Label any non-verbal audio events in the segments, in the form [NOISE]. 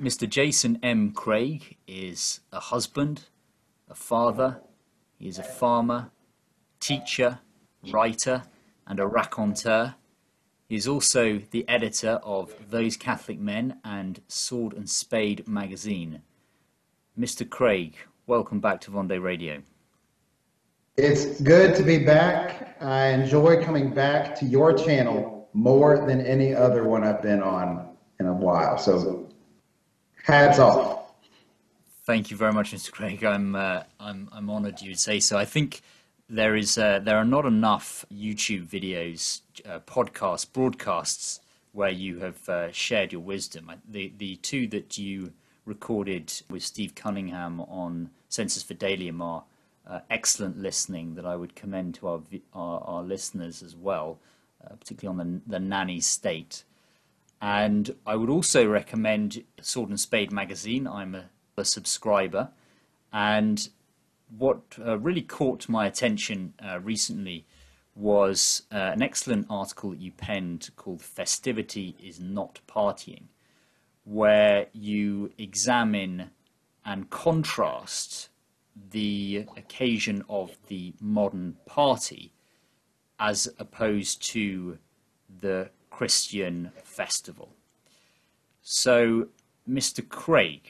Mr. Jason M. Craig is a husband, a father, he is a farmer, teacher, writer, and a raconteur. He is also the editor of Those Catholic Men and Sword and Spade magazine. Mr. Craig, welcome back to Vendée Radio. It's good to be back. I enjoy coming back to your channel more than any other one I've been on in a while. So, hats off. Thank you very much, Mr. Craig. I'm uh, I'm I'm honoured you'd say so. I think there is uh, there are not enough YouTube videos, uh, podcasts, broadcasts where you have uh, shared your wisdom. The the two that you recorded with Steve Cunningham on Sensus Fidelium are uh, excellent listening that I would commend to our our, our listeners as well, uh, particularly on the the nanny state. And I would also recommend Sword and Spade magazine. I'm a, a subscriber, and what uh, really caught my attention uh, recently was uh, an excellent article that you penned called Festivity is Not Partying, where you examine and contrast the occasion of the modern party as opposed to the Christian festival. So, Mr. Craig,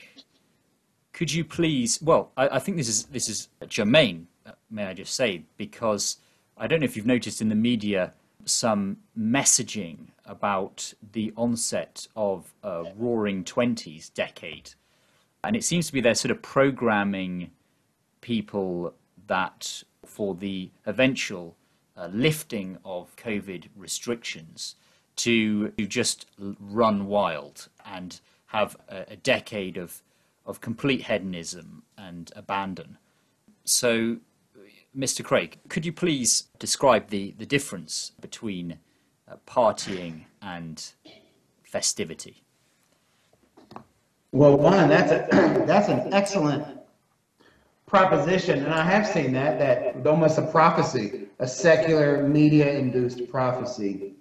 could you please? Well, I, I think this is this is germane. Uh, may I just say because I don't know if you've noticed in the media some messaging about the onset of a Roaring Twenties decade, and it seems to be they're sort of programming people that for the eventual uh, lifting of COVID restrictions to, just run wild and have a, a decade of of complete hedonism and abandon. So, Mr. Craig, could you please describe the, the difference between uh, partying and festivity? Well, one, that's, a, [CLEARS THROAT] that's an excellent proposition, and I have seen that, that almost a prophecy, a secular media induced prophecy,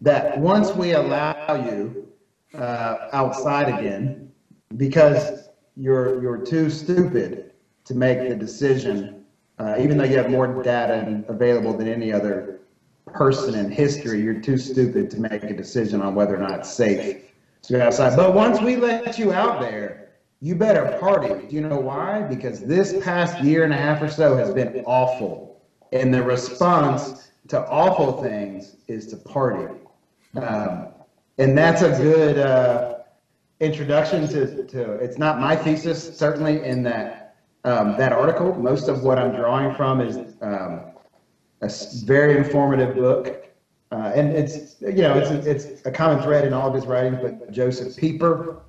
that once we allow you uh, outside again, because you're you're too stupid to make the decision, uh, even though you have more data available than any other person in history. You're too stupid to make a decision on whether or not it's safe to go outside. But once we let you out there, you better party. Do you know why? Because this past year and a half or so has been awful, and the response to awful things is to party. Um, and that's a good. Uh, introduction to, to it's not my thesis certainly in that um, that article. Most of what i'm drawing from is um, a very informative book. Uh, and it's you know it's it's a common thread in all of his writings but Josef Pieper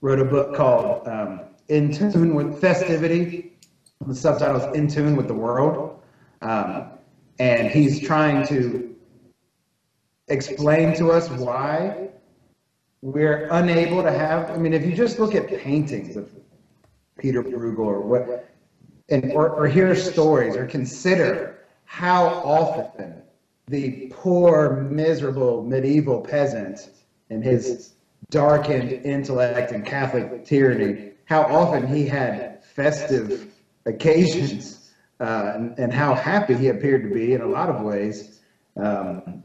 wrote a book called um, in tune with festivity. The subtitle is in tune with the world. Um, and he's trying to explain to us why we're unable to have. I mean, if you just look at paintings of Peter Bruegel or what, and or, or hear stories or consider how often the poor, miserable medieval peasant and his darkened intellect and Catholic tyranny, how often he had festive occasions uh, and, and, how happy he appeared to be in a lot of ways. Um,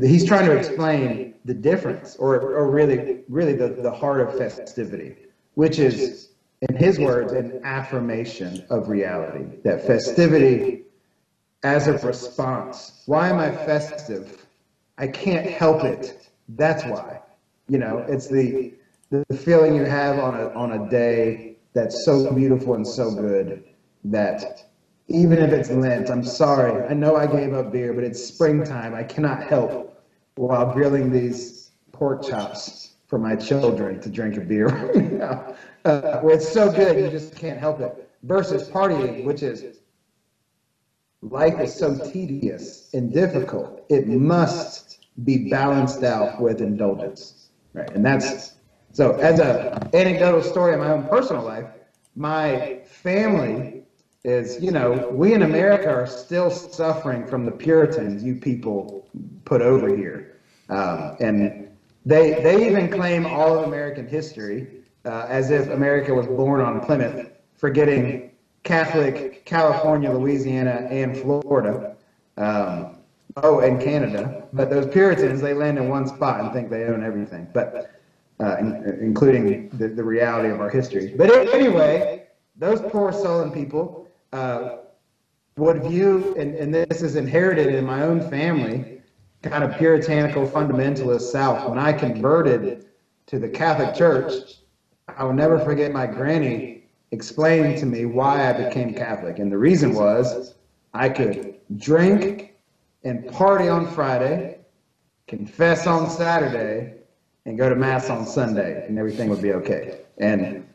he's trying to explain the difference, or, or really, really the, the heart of festivity, which is, in his words, an affirmation of reality. That festivity as a response. Why am I festive? I can't help it. That's why. You know, it's the the feeling you have on a on a day that's so beautiful and so good that even if it's Lent, I'm sorry. I know I gave up beer, but it's springtime. I cannot help while grilling these pork chops for my children to drink a beer. [LAUGHS] Uh, where it's so good, you just can't help it. Versus partying, which is life is so tedious and difficult, it must be balanced out with indulgence. Right. And that's so as a anecdotal story of my own personal life, my family is, you know, we in America are still suffering from the Puritans you people put over here. Um, and they they even claim all of American history uh, as if America was born on Plymouth, forgetting Catholic California, Louisiana, and Florida. Um, oh, and Canada. But those Puritans, they land in one spot and think they own everything. But uh, in, including the, the reality of our history. But anyway, those poor sullen people uh, would view, and, and this is inherited in my own family, kind of puritanical fundamentalist South. When I converted to the Catholic Church, I will never forget my granny explaining to me why I became Catholic. And the reason was I could drink and party on Friday, confess on Saturday, and go to mass on Sunday, and everything would be okay. And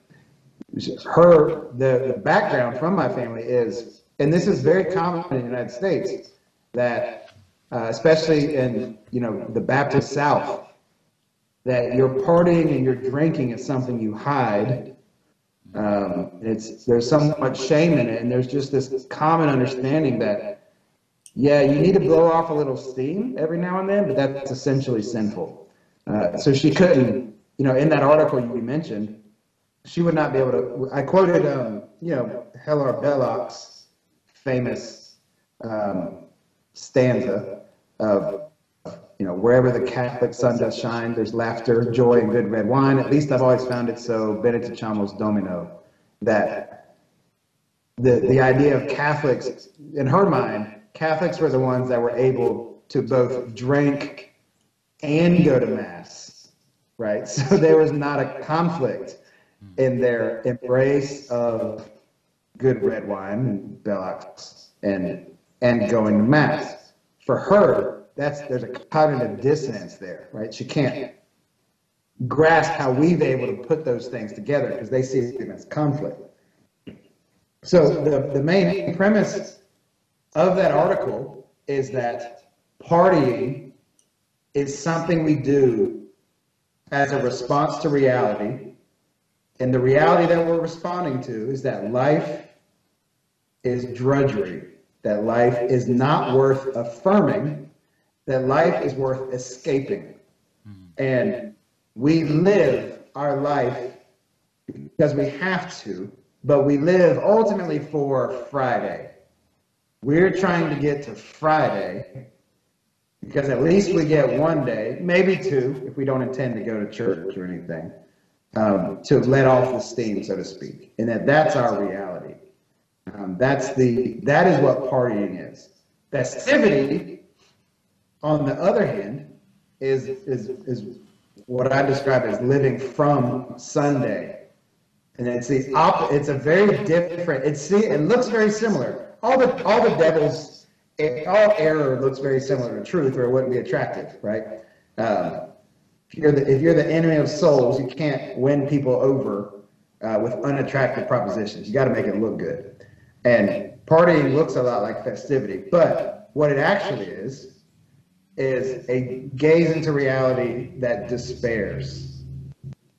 her, the, the background from my family is, and this is very common in the United States, that uh, especially in you know the Baptist South, that your partying and your drinking is something you hide. Um, it's there's so much shame in it, and there's just this common understanding that yeah, you need to blow off a little steam every now and then, but that's essentially sinful. Uh, so she couldn't, you know, in that article you mentioned, she would not be able to. I quoted, um, you know, Hilaire Belloc's famous um, stanza of, you know, wherever the Catholic sun does shine, there's laughter, joy, and good red wine. At least I've always found it so. Benedicamus Domino, that the the idea of Catholics, in her mind, Catholics were the ones that were able to both drink and go to mass, right? [LAUGHS] So there was not a conflict Mm. in their embrace of good red wine and Belloc's and and going to mass. For her, that's there's a cognitive dissonance there, right? She can't grasp how we've able to put those things together because they see it as conflict. So the, the main premise of that article is that partying is something we do as a response to reality. And the reality that we're responding to is that life is drudgery, that life is not worth affirming, that life is worth escaping. Hmm. And we live our life because we have to, but we live ultimately for Friday. We're trying to get to Friday because at least we get one day, maybe two, if we don't intend to go to church or anything, um, to let off the steam, so to speak. And that that's our reality. Um, that's the that is what partying is. Festivity, on the other hand, is is is what I describe as living from Sunday. And it's the op- it's a very different, it's see. it looks very similar. All the all the devil's all error looks very similar to truth, or it wouldn't be attractive, right? Um, if you're the if you're the enemy of souls, you can't win people over uh, with unattractive propositions. You got to make it look good. And partying looks a lot like festivity, but what it actually is is a gaze into reality that despairs,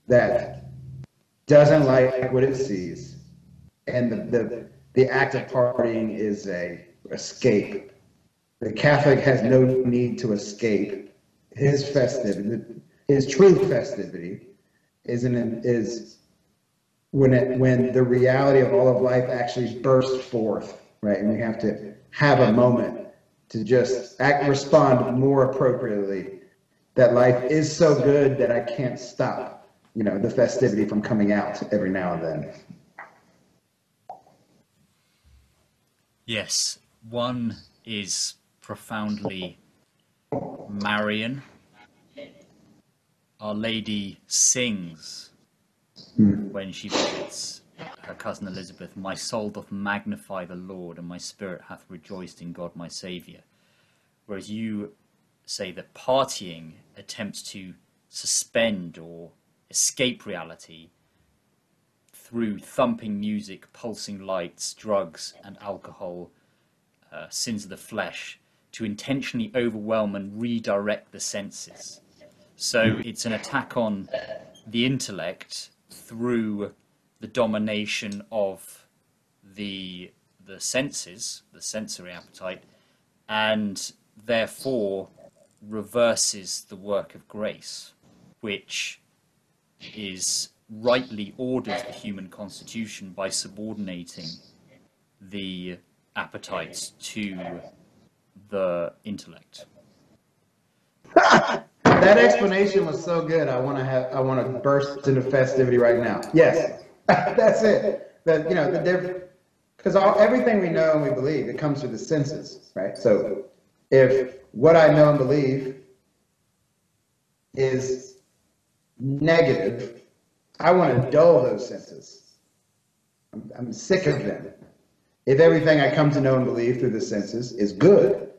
that doesn't like what it sees, and the the, the act of partying is a escape. The Catholic has no need to escape. His festivity, his true festivity, is an, is when it when the reality of all of life actually bursts forth, right? And we have to have a moment to just act, respond more appropriately. That life is so good that I can't stop, you know, the festivity from coming out every now and then. Yes, one is profoundly Marian. Our Lady sings mm. when she visits her cousin Elizabeth, My soul doth magnify the Lord, and my spirit hath rejoiced in God my Saviour. Whereas you say that partying attempts to suspend or escape reality through thumping music, pulsing lights, drugs, and alcohol uh, sins of the flesh to intentionally overwhelm and redirect the senses. So it's an attack on the intellect through the domination of the the senses, the sensory appetite, and therefore reverses the work of grace. which is rightly orders the human constitution by subordinating the appetites to the intellect. [COUGHS] that explanation was so good. I want to have. I want to burst into festivity right now. Yes, [LAUGHS] that's it. That you know the different because all everything we know and we believe it comes through the senses, right? So if what I know and believe is negative, I want to dull those senses. I'm, I'm sick of them. If everything I come to know and believe through the senses is good,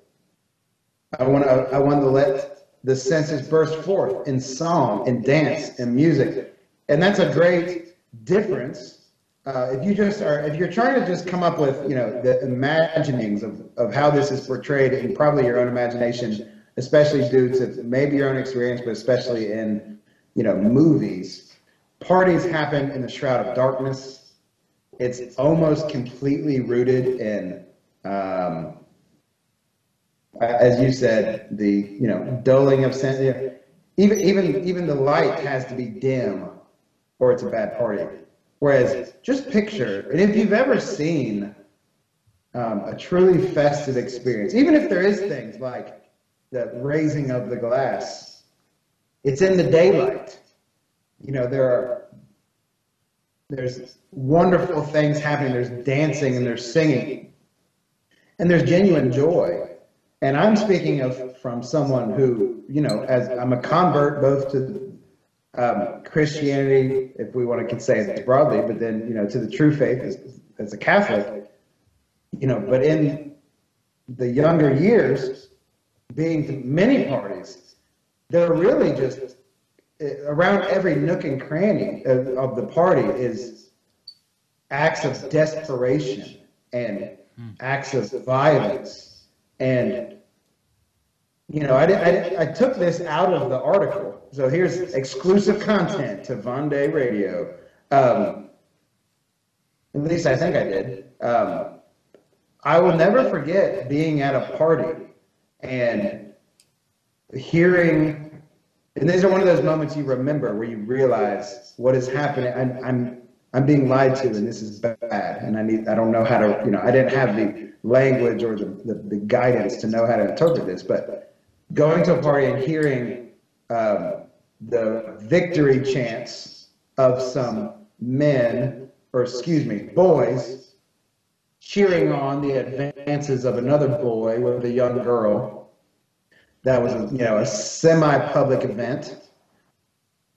I want to I want to let the senses burst forth in song and dance and music. And that's a great difference. Uh, if you just are, if you're trying to just come up with, you know, the imaginings of, of how this is portrayed in probably your own imagination, especially due to maybe your own experience, but especially in, you know, movies, parties happen in the shroud of darkness. It's almost completely rooted in, um, as you said, the you know dulling of sense. Even even even the light has to be dim, or it's a bad party. Whereas just picture, and if you've ever seen um, a truly festive experience, even if there is things like the raising of the glass, it's in the daylight. You know there are there's wonderful things happening. There's dancing and there's singing, and there's genuine joy and I'm speaking of from someone who, you know, as I'm a convert both to um, Christianity, if we want to say it broadly, but then, you know, to the true faith as, as a Catholic, you know, but in the younger years, being to many parties, they're really just eh, around every nook and cranny of, of the party is acts of desperation and acts of violence and you know, I, I, I took this out of the article. So here's exclusive content to Vendée Radio. Um, at least I think I did. Um, I will never forget being at a party and hearing, and these are one of those moments you remember where you realize what is happening. I'm, I'm, I'm being lied to, and this is bad, and I need, I don't know how to, you know, I didn't have the language or the, the, the guidance to know how to interpret this, but going to a party and hearing um, the victory chants of some men, or excuse me, boys, cheering on the advances of another boy with a young girl. That was, you know, a semi-public event,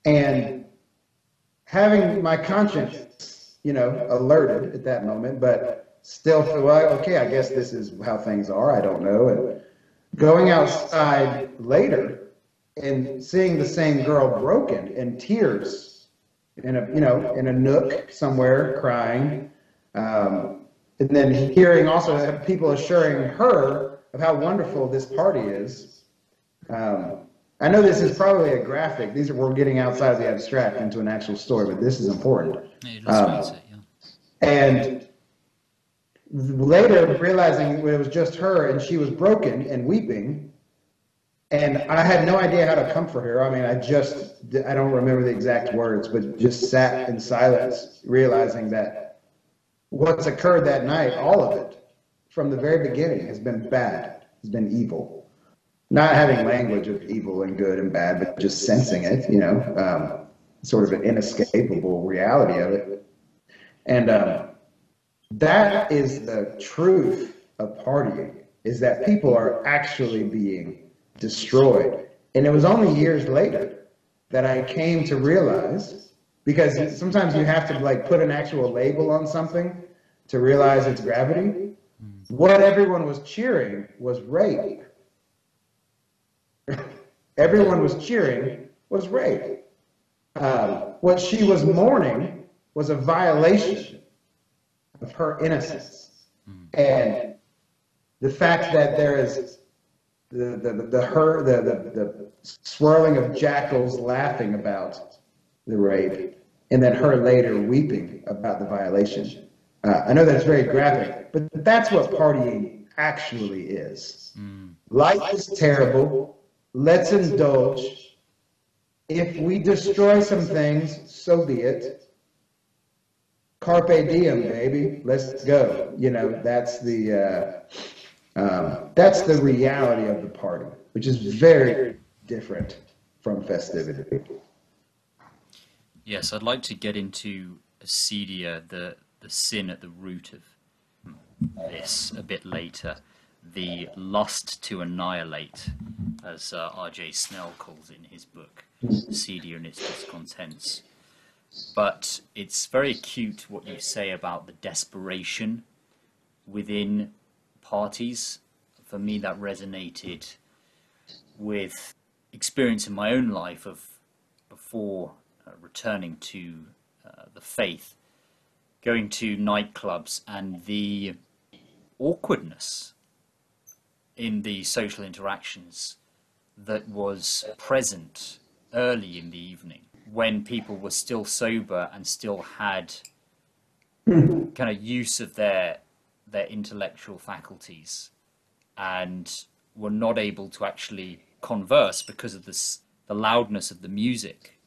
and having my conscience, you know, alerted at that moment, but still well, okay, I guess this is how things are. I don't know, and going outside later and seeing the same girl broken in tears in a you know in a nook somewhere crying um, and then hearing also people assuring her of how wonderful this party is um, i know this is probably a graphic. These are we're getting outside of the abstract into an actual story but this is important. Um, and later realizing it was just her and she was broken and weeping and i had no idea how to comfort her. I mean i just i don't remember the exact words but just sat in silence realizing that what's occurred that night all of it from the very beginning has been bad has been evil not having language of evil and good and bad but just sensing it you know um, sort of an inescapable reality of it and um, that is the truth of partying, is that people are actually being destroyed. And it was only years later that I came to realize, because sometimes you have to like put an actual label on something to realize its gravity. What everyone was cheering was rape. Everyone was cheering was rape. Um, what she was mourning was a violation of her innocence. And the fact that there is the, the, the, her, the, the, the swirling of jackals laughing about the rape, and then her later weeping about the violation. Uh, I know that's very graphic, but that's what partying actually is. Mm. Life is terrible. Let's indulge. if we destroy some things, so be it. Carpe diem, baby. Let's go. You know, that's the uh, um, that's the reality of the party, which is very different from festivity. Yes, I'd like to get into acedia, the the sin at the root of this a bit later. The lust to annihilate, as uh, R.J. Snell calls it in his book, Acedia and its discontents. But it's very acute what you say about the desperation within parties. For me, that resonated with experience in my own life of before uh, returning to uh, the faith, going to nightclubs and the awkwardness in the social interactions that was present early in the evening when people were still sober and still had hmm. kind of use of their their intellectual faculties and were not able to actually converse because of this the loudness of the music.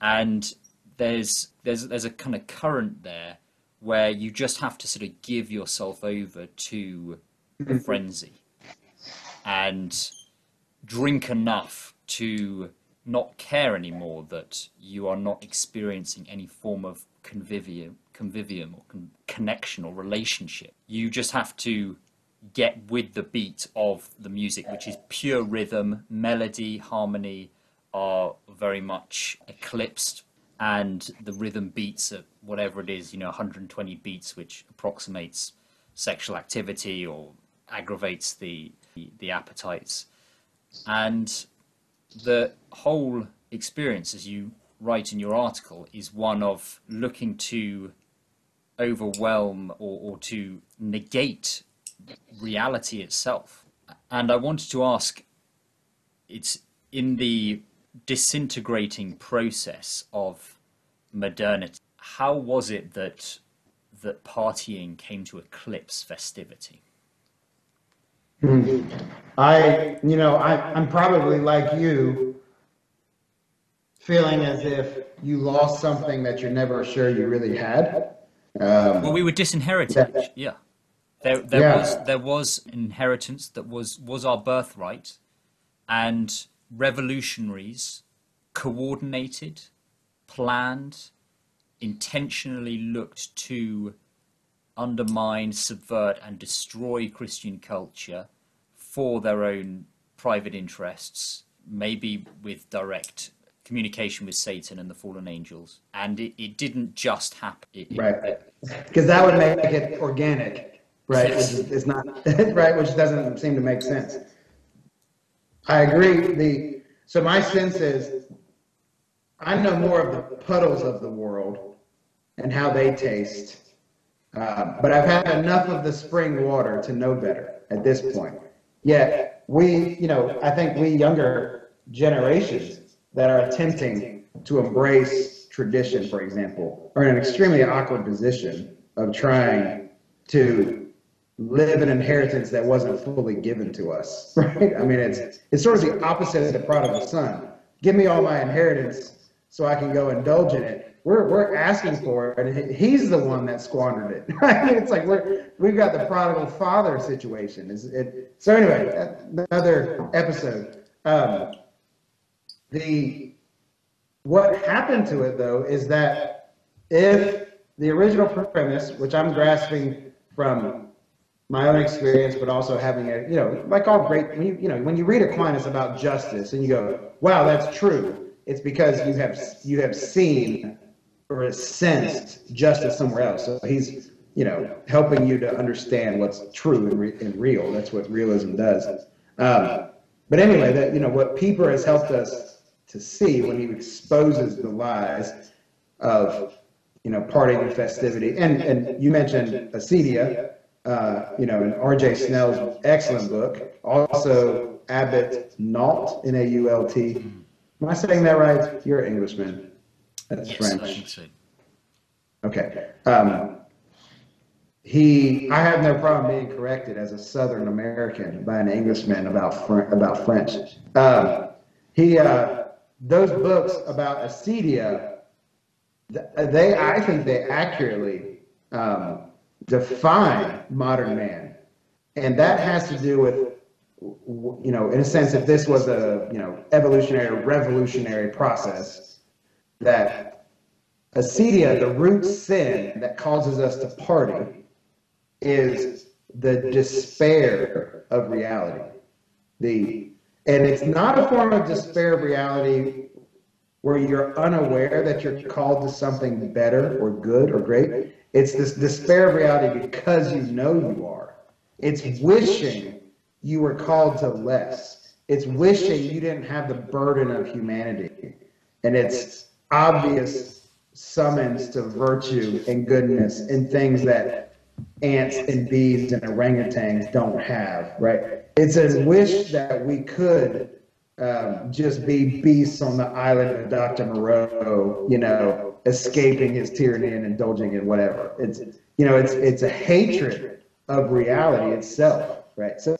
And there's there's there's a kind of current there where you just have to sort of give yourself over to the hmm. frenzy and drink enough to not care anymore that you are not experiencing any form of convivium, convivium or con- connection or relationship. You just have to get with the beat of the music, which is pure rhythm, melody, harmony are very much eclipsed, and the rhythm beats at whatever it is, you know, 120 beats, which approximates sexual activity or aggravates the the, appetites, and the whole experience, as you write in your article, is one of looking to overwhelm or, or to negate reality itself. And I wanted to ask it's in the disintegrating process of modernity, how was it that that partying came to eclipse festivity? I, you know, I, I'm probably like you, feeling as if you lost something that you're never sure you really had. Um, Well, we were disinherited. that- Yeah, there there Yeah. was there was inheritance that was was our birthright, and revolutionaries coordinated, planned, intentionally looked to undermine, subvert, and destroy Christian culture for their own private interests, maybe with direct communication with Satan and the fallen angels. And it, it didn't just happen. It, it- right. Because that would make it organic, right? Which is, is not, [LAUGHS] right, which doesn't seem to make sense. I agree. The, so my sense is, I know more of the puddles of the world and how they taste. Uh, but I've had enough of the spring water to know better at this point. Yet we, you know, I think we younger generations that are attempting to embrace tradition, for example, are in an extremely awkward position of trying to live an inheritance that wasn't fully given to us. Right? I mean, it's it's sort of the opposite of the prodigal son. Give me all my inheritance so I can go indulge in it. We're we're asking for it, and he's the one that squandered it. [LAUGHS] It's like we're we've got the prodigal father situation. Is it? So anyway, another episode. Um, the what happened to it though is that if the original premise, which I'm grasping from my own experience, but also having a, you know, like all great, when you, you know, when you read Aquinas about justice and you go, wow, that's true. It's because you have, you have seen or a sensed justice somewhere else. So he's, you know, helping you to understand what's true and, re- and real. That's what realism does. Um, but anyway, that, you know, what Pieper has helped us to see when he exposes the lies of, you know, partying and festivity. And, and you mentioned acedia, uh, you know, in R.J. Snell's excellent book. Also, Abbot Nault, N-A-U-L-T. Am I saying that right? You're an Englishman. That's yes, I French. so. Okay. Um, he, I have no problem being corrected as a Southern American by an Englishman about Fr- about French. Um, he, uh, those books about acedia, they I think they accurately um, define modern man, and that has to do with you know, in a sense, if this was a you know evolutionary, revolutionary process, that acedia, the root sin that causes us to party, is the despair of reality. The and it's not a form of despair of reality where you're unaware that you're called to something better or good or great. It's this despair of reality because you know you are. It's wishing you were called to less. It's wishing you didn't have the burden of humanity. And it's obvious summons to virtue and goodness and things that ants and bees and orangutans don't have, right? It's a wish that we could um, just be beasts on the island of Dr. Moreau, you know, escaping his tyranny and indulging in whatever. It's, you know, it's, it's a hatred of reality itself, right? So,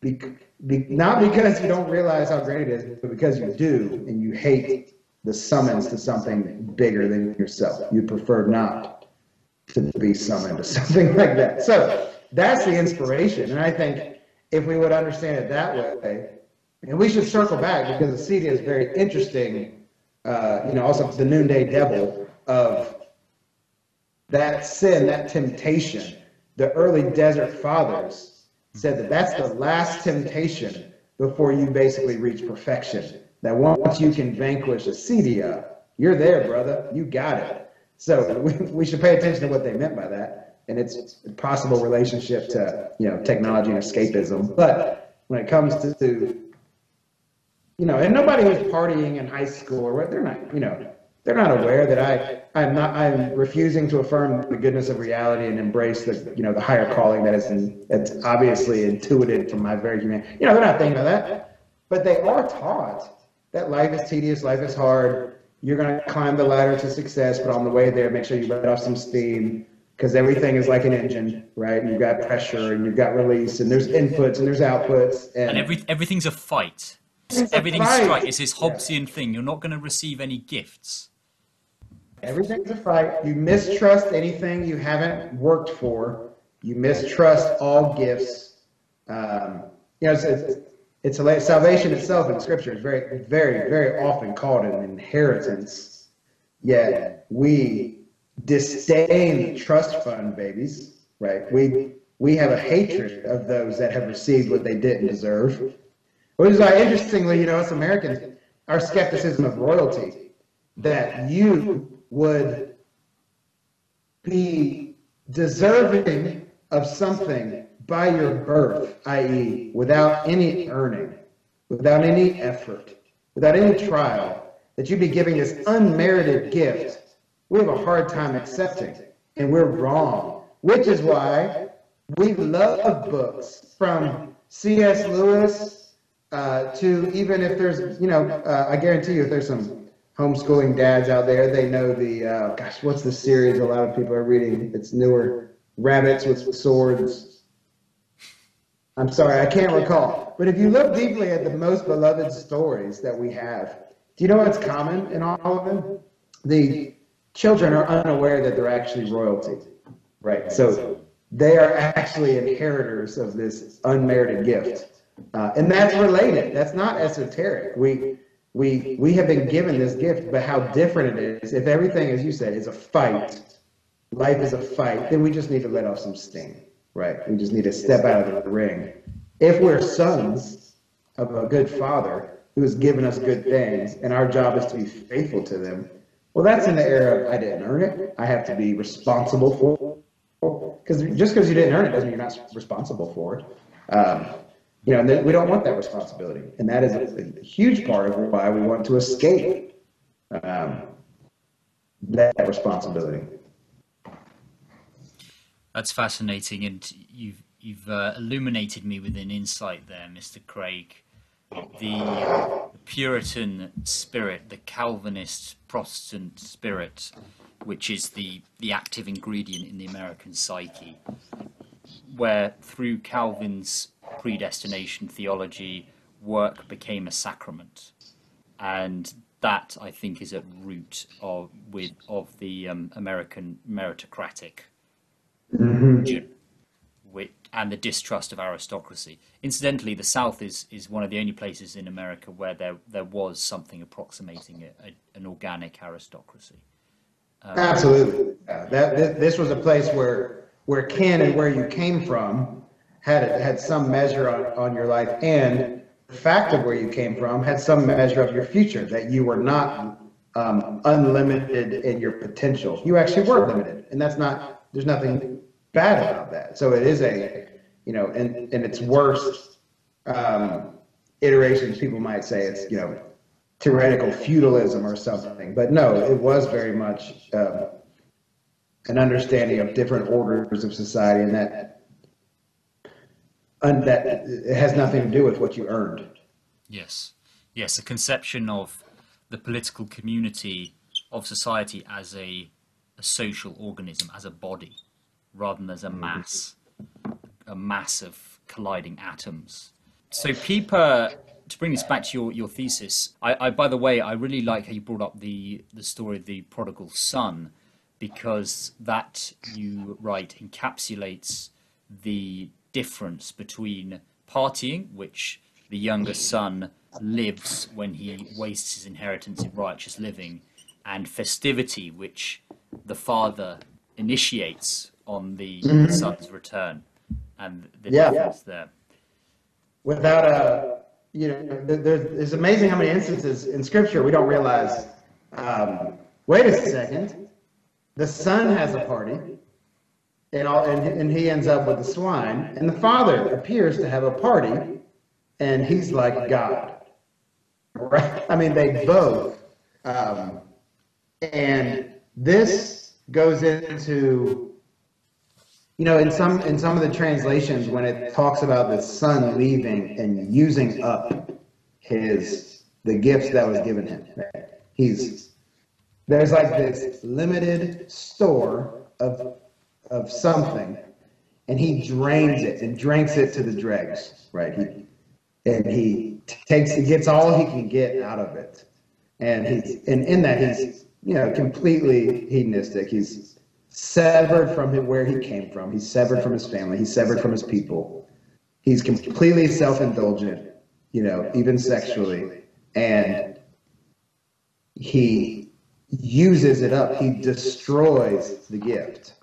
be, be, not because you don't realize how great it is, but because you do and you hate the summons to something bigger than yourself. You prefer not to be summoned to [LAUGHS] something like that. So that's the inspiration. And I think if we would understand it that way, and we should circle back because acedia is very interesting, uh, you know, also the noonday devil of that sin, that temptation. The early desert fathers said that that's the last temptation before you basically reach perfection. That once you can vanquish acedia, you're there, brother. You got it. So we, we should pay attention to what they meant by that and its a possible relationship to you know technology and escapism. But when it comes to, to you know, and nobody who's partying in high school or what, they're not, you know, they're not aware that I, I'm not, I'm refusing to affirm the goodness of reality and embrace the, you know, the higher calling that is in, that's obviously intuited from my very human, you know, they're not thinking of that, but they are taught that life is tedious, life is hard. You're going to climb the ladder to success, but on the way there, make sure you let off some steam because everything is like an engine, right? You've got pressure and you've got release and there's inputs and there's outputs. And, and every, everything's a fight. Everything's a fight. It's this Hobbesian yeah. thing. You're not going to receive any gifts. Everything's a fight. You mistrust anything you haven't worked for. You mistrust all gifts. Um, you know, it's, it's, it's salvation itself in Scripture is very, very, very often called an inheritance. Yet we disdain trust fund babies, right? We we have a hatred of those that have received what they didn't deserve. Which is why, interestingly, you know, us Americans, our skepticism of royalty, that you would be deserving of something by your birth, i.e., without any earning, without any effort, without any trial, that you'd be giving this unmerited gift we have a hard time accepting, and we're wrong. Which is why we love books from C.S. Lewis uh, to even if there's, you know, uh, I guarantee you if there's some homeschooling dads out there, they know the, uh, gosh, what's the series a lot of people are reading? It's newer, Rabbits with Swords. I'm sorry, I can't recall. But if you look deeply at the most beloved stories that we have, do you know what's common in all of them? The children are unaware that they're actually royalty, right? So they are actually inheritors of this unmerited gift. Uh, and that's related. That's not esoteric. We, we, we have been given this gift, but how different it is. If everything, as you said, is a fight, life is a fight, then we just need to let off some steam, right? We just need to step out of the ring. If we're sons of a good father who has given us good things, and our job is to be faithful to them, well, that's in the era of I didn't earn it. I have to be responsible for because just because you didn't earn it doesn't mean you're not responsible for it. Um, you know, we don't want that responsibility, and that is a, a huge part of why we want to escape um, that responsibility. That's fascinating, and you've you've uh, illuminated me with an insight there, Mr. Craig the Puritan spirit, the Calvinist Protestant spirit, which is the, the active ingredient in the American psyche, where through Calvin's predestination theology, work became a sacrament. and that I think is at root of with of the um, American meritocratic religion, which, and the distrust of aristocracy. Incidentally, the South is is one of the only places in America where there there was something approximating a, a, an organic aristocracy. Absolutely. Yeah, that, this, this was a place where, where kin and where you came from had, had some measure on, on your life and the fact of where you came from had some measure of your future, that you were not um, unlimited in your potential. You actually were limited and that's not, there's nothing bad about that. So it is a, you know, and in its worst um, iterations, people might say it's, you know, tyrannical feudalism or something. But no, it was very much um, an understanding of different orders of society, and that and that it has nothing to do with what you earned. Yes, yes, a conception of the political community of society as a, a social organism, as a body, rather than as a mm-hmm. mass, a mass of colliding atoms. So Pieper to bring this back to your, your thesis, I, I by the way, I really like how you brought up the the story of the prodigal son, because that you write encapsulates the difference between partying, which the younger son lives when he wastes his inheritance in righteous living, and festivity, which the father initiates on the mm-hmm. son's return, and the yeah. difference there. Without a you know, there's, amazing how many instances in scripture we don't realize, um, wait a second, the son has a party, and, all, and, and he ends up with the swine, and the father appears to have a party, and he's like God. Right? I mean, they both. Um, and this goes into you know, in some in some of the translations, when it talks about the son leaving and using up his the gifts that was given him, he's there's like this limited store of of something, and he drains it and drinks it to the dregs, right? He and he takes he gets all he can get out of it, and he's and in that he's you know completely hedonistic. He's severed from where he came from. He's severed from his family. He's severed from his people. He's completely self-indulgent, you know, even sexually, and he uses it up. He destroys the gift,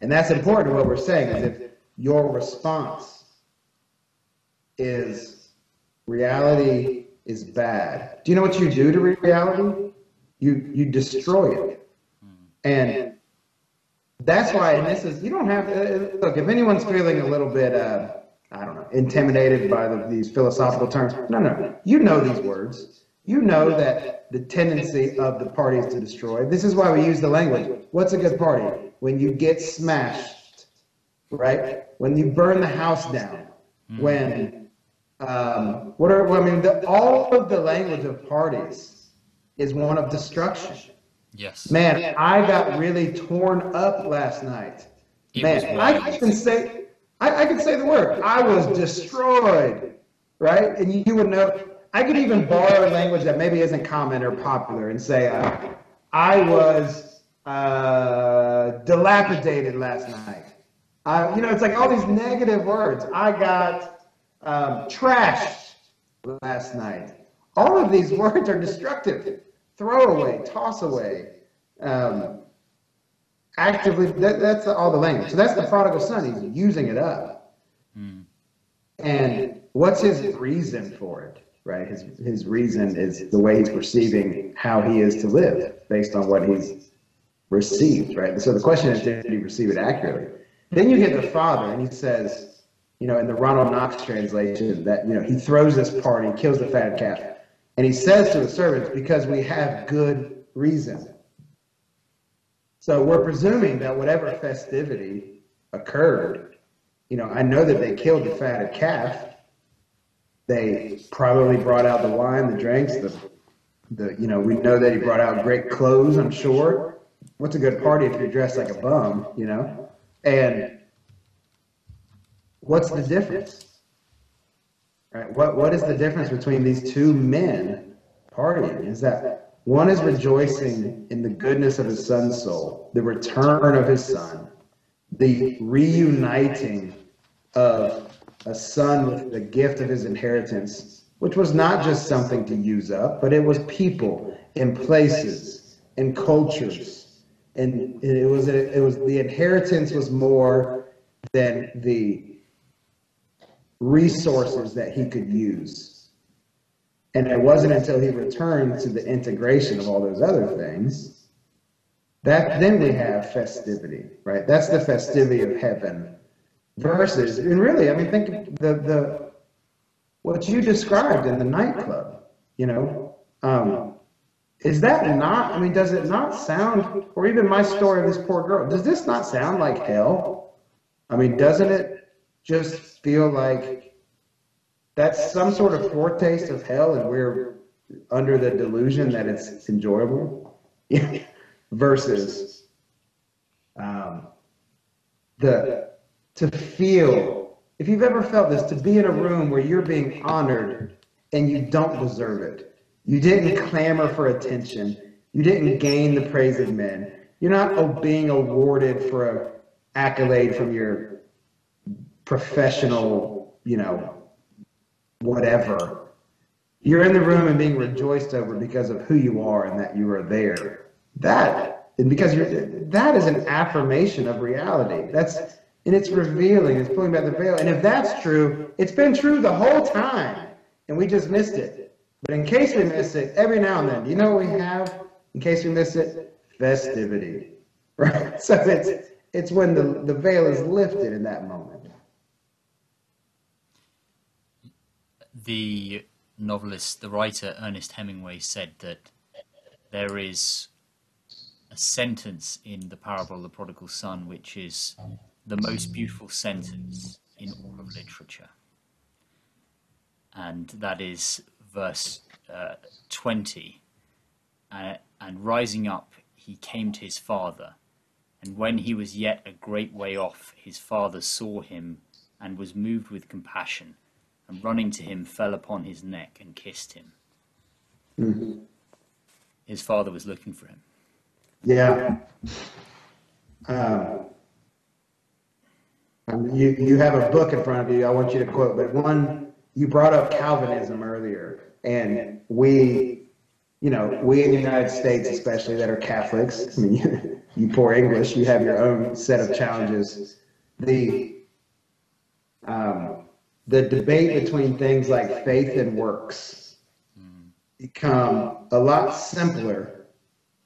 and that's important. What we're saying is if your response is reality is bad. Do you know what you do to reality? You you destroy it, and that's why, and this is, you don't have to, look, if anyone's feeling a little bit, uh, I don't know, intimidated by the, these philosophical terms, no, no, you know these words. You know that the tendency of the party is to destroy. This is why we use the language. What's a good party? When you get smashed, right? When you burn the house down. When, um, what are, I mean, the, all of the language of parties is one of destruction. Yes. Man, I got really torn up last night. It Man, I can say I, I can say the word. I was destroyed. Right? And you, you, would know I could even borrow a language that maybe isn't common or popular and say uh, I was uh, dilapidated last night. Uh, you know, it's like all these negative words. I got um, trashed last night. All of these words are destructive throw away, toss away, um, actively. That, that's all the language. So that's the prodigal son. He's using it up. Mm. And what's his reason for it? Right. His his reason is the way he's perceiving how he is to live based on what he's received. Right. So the question is, did he receive it accurately? Then you get the father, and he says, you know, in the Ronald Knox translation, that you know he throws this party, kills the fat calf and he says to the servants, because we have good reason. So we're presuming that whatever festivity occurred, you know, I know that they killed the fatted calf. They probably brought out the wine, the drinks, the, the, you know, we know that he brought out great clothes, I'm sure. What's a good party if you're dressed like a bum, you know? And what's the difference? Right? What, what is the difference between these two men partying is that one is rejoicing in the goodness of his son's soul, the return of his son, the reuniting of a son with the gift of his inheritance, which was not just something to use up, but it was people and places and cultures. And it was it was the inheritance was more than the resources that he could use. And it wasn't until he returned to the integration of all those other things that then we have festivity, right? That's the festivity of heaven versus, and really, I mean, think the the what you described in the nightclub, you know, um, is that not? I mean, does it not sound, or even my story of this poor girl, does this not sound like hell? I mean, doesn't it just feel like that's some sort of foretaste of hell, and we're under the delusion that it's enjoyable, [LAUGHS] versus um, the to feel, if you've ever felt this, to be in a room where you're being honored and you don't deserve it. You didn't clamor for attention. You didn't gain the praise of men. You're not being awarded for an accolade from your professional, you know, whatever. You're in the room and being rejoiced over because of who you are and that you are there. That, and because you're, that is an affirmation of reality. That's and it's revealing, it's pulling back the veil. And if that's true, it's been true the whole time, and we just missed it. But in case we miss it, every now and then, you know what we have? In case we miss it, festivity, [LAUGHS] right? So it's it's when the, the veil is lifted in that moment. The novelist, the writer Ernest Hemingway said that there is a sentence in the parable of the prodigal son which is the most beautiful sentence in all of literature. And that is verse uh, 20. Uh, and rising up, he came to his father. And when he was yet a great way off, his father saw him and was moved with compassion, and running to him, fell upon his neck and kissed him. Mm-hmm. His father was looking for him. Yeah. Um, you, you have a book in front of you I want you to quote, but one, you brought up Calvinism earlier, and we, you know, we in the United States, especially that are Catholics, I mean, you, [LAUGHS] you poor English, you have your own set of challenges. The, the debate between things like faith and works become a lot simpler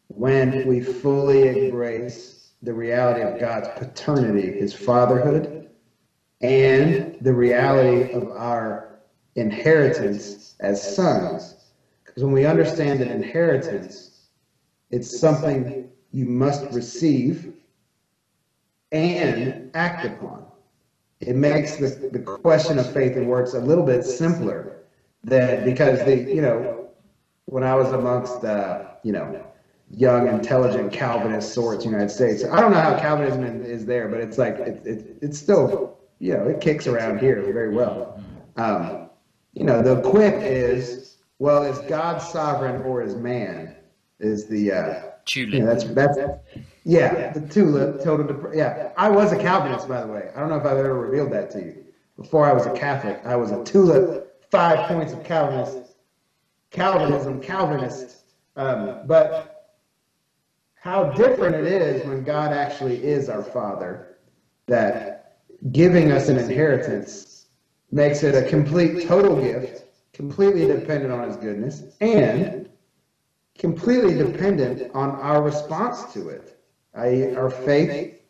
when we fully embrace the reality of God's paternity, his fatherhood, and the reality of our inheritance as sons. Because when we understand an inheritance, it's something you must receive and act upon. It makes the, the question of faith and works a little bit simpler than because the, you know, when I was amongst, uh, you know, young, intelligent Calvinist sorts United States. I don't know how Calvinism is there, but it's like it, it, it's still you know it kicks around here very well. Um, you know the quip is well, is God sovereign or is man? Is the uh. You know, that's that's yeah the tulip total. Dep- yeah, I was a Calvinist by the way. I don't know if I've ever revealed that to you. Before I was a Catholic, I was a tulip. Five points of Calvinist, Calvinism, Calvinist. Um, but how different it is when God actually is our Father, that giving us an inheritance makes it a complete, total gift, completely dependent on His goodness, and completely dependent on our response to it, i.e., our faith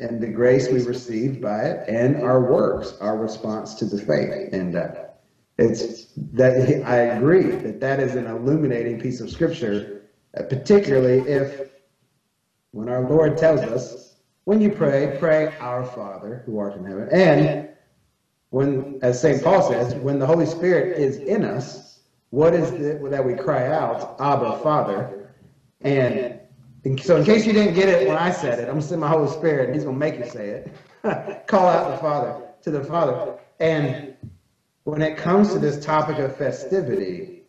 and the grace we received by it, and our works, our response to the faith. And uh, it's that I agree that that is an illuminating piece of scripture, uh, particularly if when our Lord tells us, when you pray, pray our Father who art in heaven. And when, as St. Paul says, when the Holy Spirit is in us, what is it that we cry out? Abba, Father. And so, in case you didn't get it when I said it, I'm going to send my Holy Spirit, and He's going to make you say it. [LAUGHS] Call out the Father to the Father. And when it comes to this topic of festivity,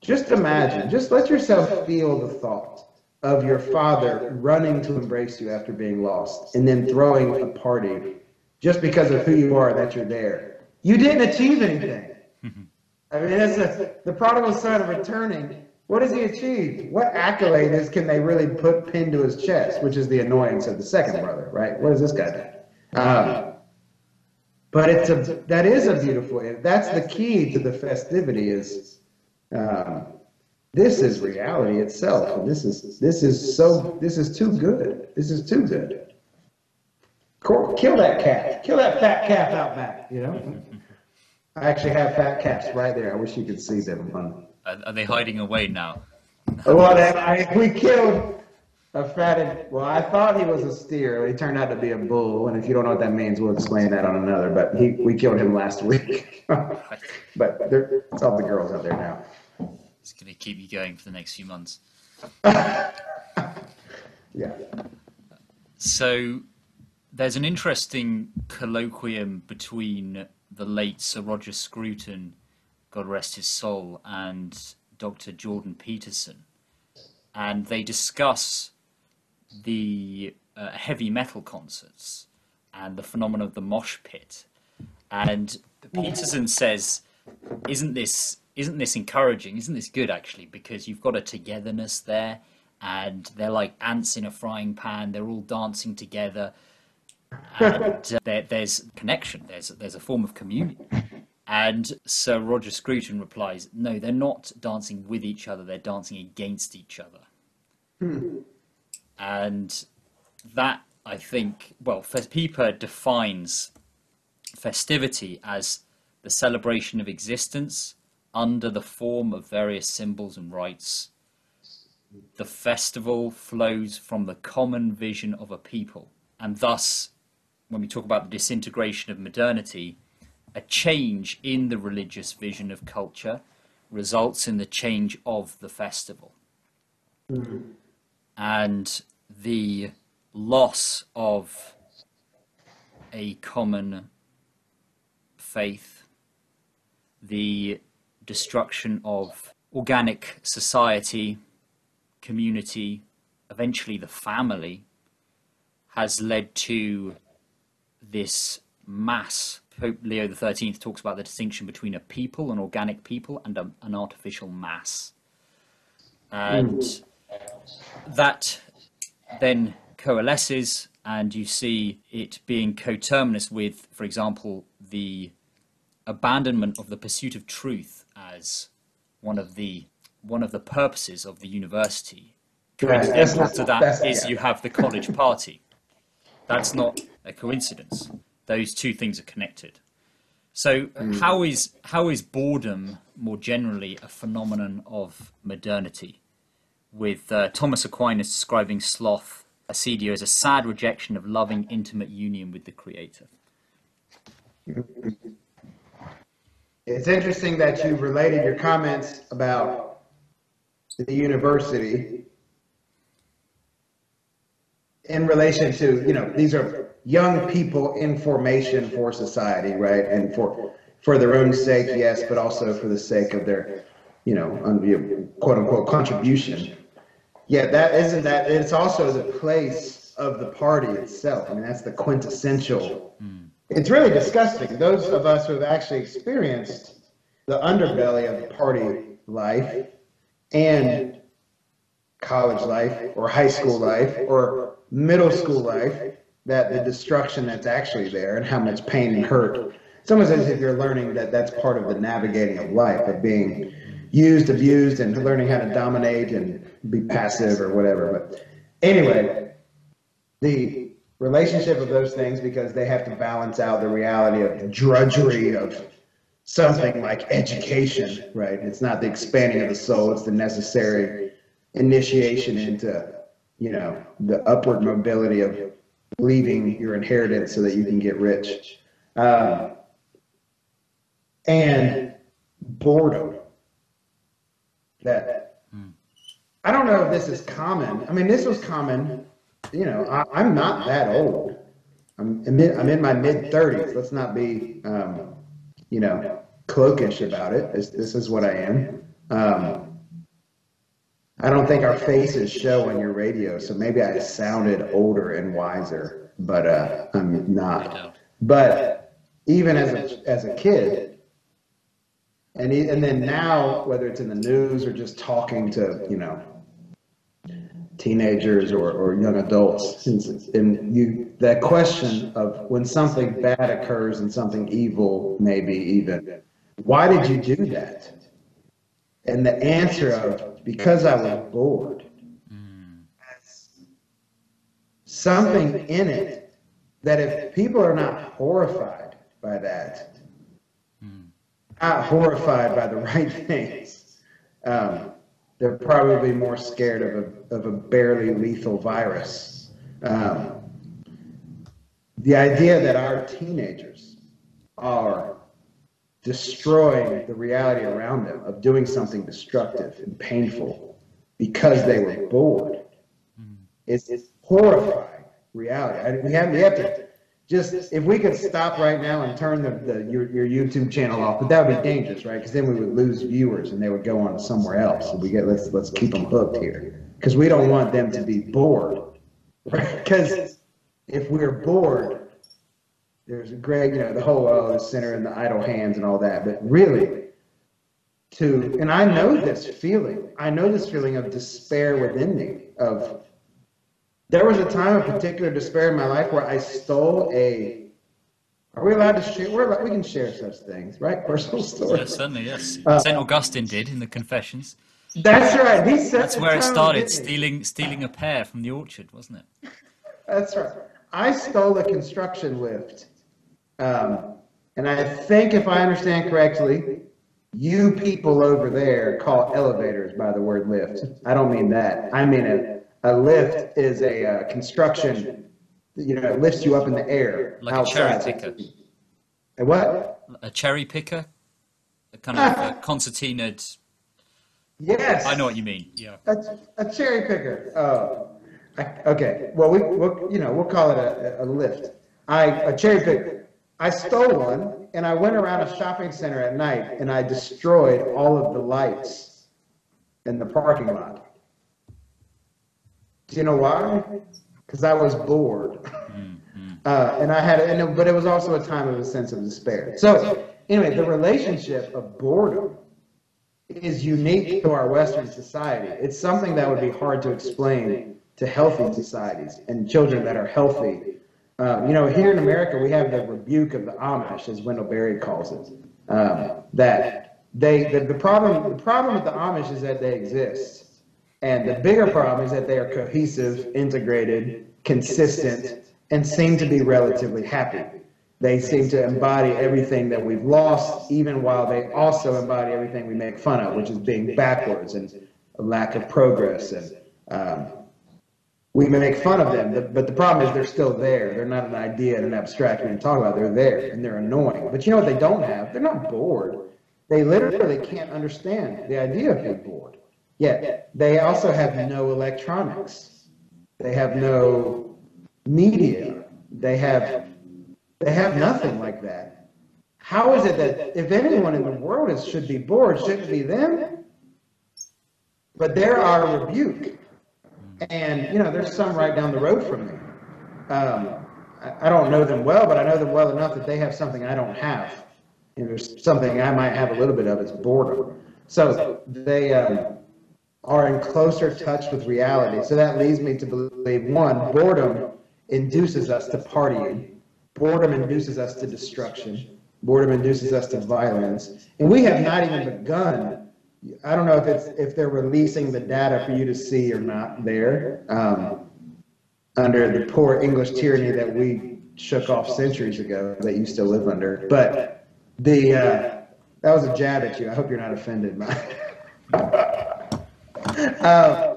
just imagine, just let yourself feel the thought of your father running to embrace you after being lost and then throwing a party just because of who you are that you're there. You didn't achieve anything. [LAUGHS] I mean, that's a, the prodigal son returning. What has he achieved? What accolades can they really put pin to his chest, which is the annoyance of the second brother, right? What has this guy done? Um, but it's a that is a beautiful. That's the key to the festivity. Is um, this is reality itself, and this is this is so this is too good. This is too good. Kill that calf. Kill that fat calf out back. You know. I actually have fat calves right there. I wish you could see them. Are, are they hiding away now? well, I, we killed a fatted. Well, I thought he was a steer. He turned out to be a bull. And if you don't know what that means, we'll explain that on another. But he, we killed him last week. [LAUGHS] but it's all the girls out there now. It's going to keep you going for the next few months. [LAUGHS] yeah. So there's an interesting colloquium between the late Sir Roger Scruton, God rest his soul, and Dr. Jordan Peterson. And they discuss the uh, heavy metal concerts and the phenomenon of the mosh pit. And Peterson says, "Isn't this isn't this encouraging? Isn't this good actually? Because you've got a togetherness there, and they're like ants in a frying pan. They're all dancing together and uh, there, there's connection. There's there's a form of communion. And Sir Roger Scruton replies, "No, they're not dancing with each other. They're dancing against each other." Hmm. And that I think, well, Pieper defines festivity as the celebration of existence under the form of various symbols and rites. The festival flows from the common vision of a people, and thus when we talk about the disintegration of modernity, a change in the religious vision of culture results in the change of the festival. Mm-hmm. And the loss of a common faith, the destruction of organic society, community, eventually the family, has led to this mass. Pope Leo XIII talks about the distinction between a people, an organic people, and a, an artificial mass. And Ooh. that then coalesces, and you see it being coterminous with, for example, the abandonment of the pursuit of truth as one of the one of the purposes of the university. Coincidental to that is you have the college party. That's not a coincidence. Those two things are connected. So mm. how is how is boredom more generally a phenomenon of modernity? With uh, Thomas Aquinas describing sloth, acedia, as a sad rejection of loving intimate union with the Creator. [LAUGHS] It's interesting that you related your comments about the university in relation to you know these are young people in formation for society, right? And for for their own sake, yes, but also for the sake of their, you know, quote unquote contribution. Yeah, that isn't that. It's also the place of the party itself. I mean, that's the quintessential. Mm. It's really disgusting. Those of us who have actually experienced the underbelly of the party life and college life or high school life or middle school life that the destruction that's actually there and how much pain and hurt. It's almost as if you're learning that that's part of the navigating of life, of being used, abused, and learning how to dominate and be passive or whatever. But anyway, the relationship of those things because they have to balance out the reality of the drudgery of something like education, right? It's not the expanding of the soul, it's the necessary initiation into, you know, the upward mobility of leaving your inheritance so that you can get rich. Um, and boredom. That hmm. I don't know if this is common. I mean, this was common. You know, I, am not that old. I'm, I'm in, I'm in my mid 30s. Let's not be, um, you know, cloakish about it. This, this is what I am. Um, I don't think our faces show on your radio, so maybe I sounded older and wiser, but uh, I'm not. But even as a, as a kid, and, he, and then now, whether it's in the news or just talking to, you know, teenagers or, or young adults, and you, that question of when something bad occurs and something evil, maybe even, why did you do that? And the answer of, because I was bored. Something in it that if people are not horrified by that, not horrified by the right things, um, they're probably more scared of a, of a barely lethal virus. Um, the idea that our teenagers are destroying the reality around them of doing something destructive and painful because they were bored mm. is, is horrifying reality. I, we, have, we have to just, if we could stop right now and turn the, the your, your YouTube channel off, but that would be dangerous, right? Because then we would lose viewers and they would go on to somewhere else. So we get, let's, let's keep them hooked here. Because we don't want them to be bored, [LAUGHS] right? Because if we're bored, there's a great, you know, the whole oh, the sinner and the idle hands and all that. But really, to and I know this feeling. I know this feeling of despair within me. Of there was a time of particular despair in my life where I stole a. Are we allowed to share? We're, we can share such things, right? [LAUGHS] Personal stories. Yes, certainly, yes. Uh, Saint Augustine did in the Confessions. That's right. He said that's where it started. Stealing, stealing a pear from the orchard, wasn't it? That's right. I stole a construction lift um, and I think if I understand correctly, you people over there call elevators by the word lift. I don't mean that. I mean a, a lift is a uh, construction, you know, it lifts you up in the air. Like outside. a cherry picker. A what? A cherry picker? A kind of a [LAUGHS] concertinaed. Yes. I know what you mean. Yeah. A, a cherry picker. Oh. I, okay. Well, we, we'll, you know, we'll call it a, a lift. I, a cherry picker. I stole one and I went around a shopping center at night and I destroyed all of the lights in the parking lot. Do you know why? Because I was bored. Mm-hmm. Uh, and I had, and it, but it was also a time of a sense of despair. So, anyway, the relationship of boredom is unique to our Western society. It's something that would be hard to explain to healthy societies and children that are healthy um, you know, here in America, we have the rebuke of the Amish, as Wendell Berry calls it. Um, that they, the, the problem, the problem with the Amish is that they exist, and the bigger problem is that they are cohesive, integrated, consistent, and seem to be relatively happy. They seem to embody everything that we've lost, even while they also embody everything we make fun of, which is being backwards and a lack of progress and um, we may make fun of them, but the problem is they're still there. They're not an idea and an abstract we can talk about. They're there and they're annoying. But you know what they don't have? They're not bored. They literally can't understand the idea of being bored. Yet they also have no electronics. They have no media. They have they have nothing like that. How is it that if anyone in the world is, should be bored, shouldn't it be them? But they're our rebuke. And, you know, there's some right down the road from me. Um, I, I don't know them well, but I know them well enough that they have something I don't have. And there's something I might have a little bit of, it's boredom. So they um, are in closer touch with reality. So that leads me to believe, one, boredom induces us to partying. Boredom induces us to destruction. Boredom induces us to violence. And we have not even begun I don't know if it's if they're releasing the data for you to see or not there um, under the poor English tyranny that we shook off centuries ago that you still live under. But the uh, that was a jab at you. I hope you're not offended by. uh, [LAUGHS]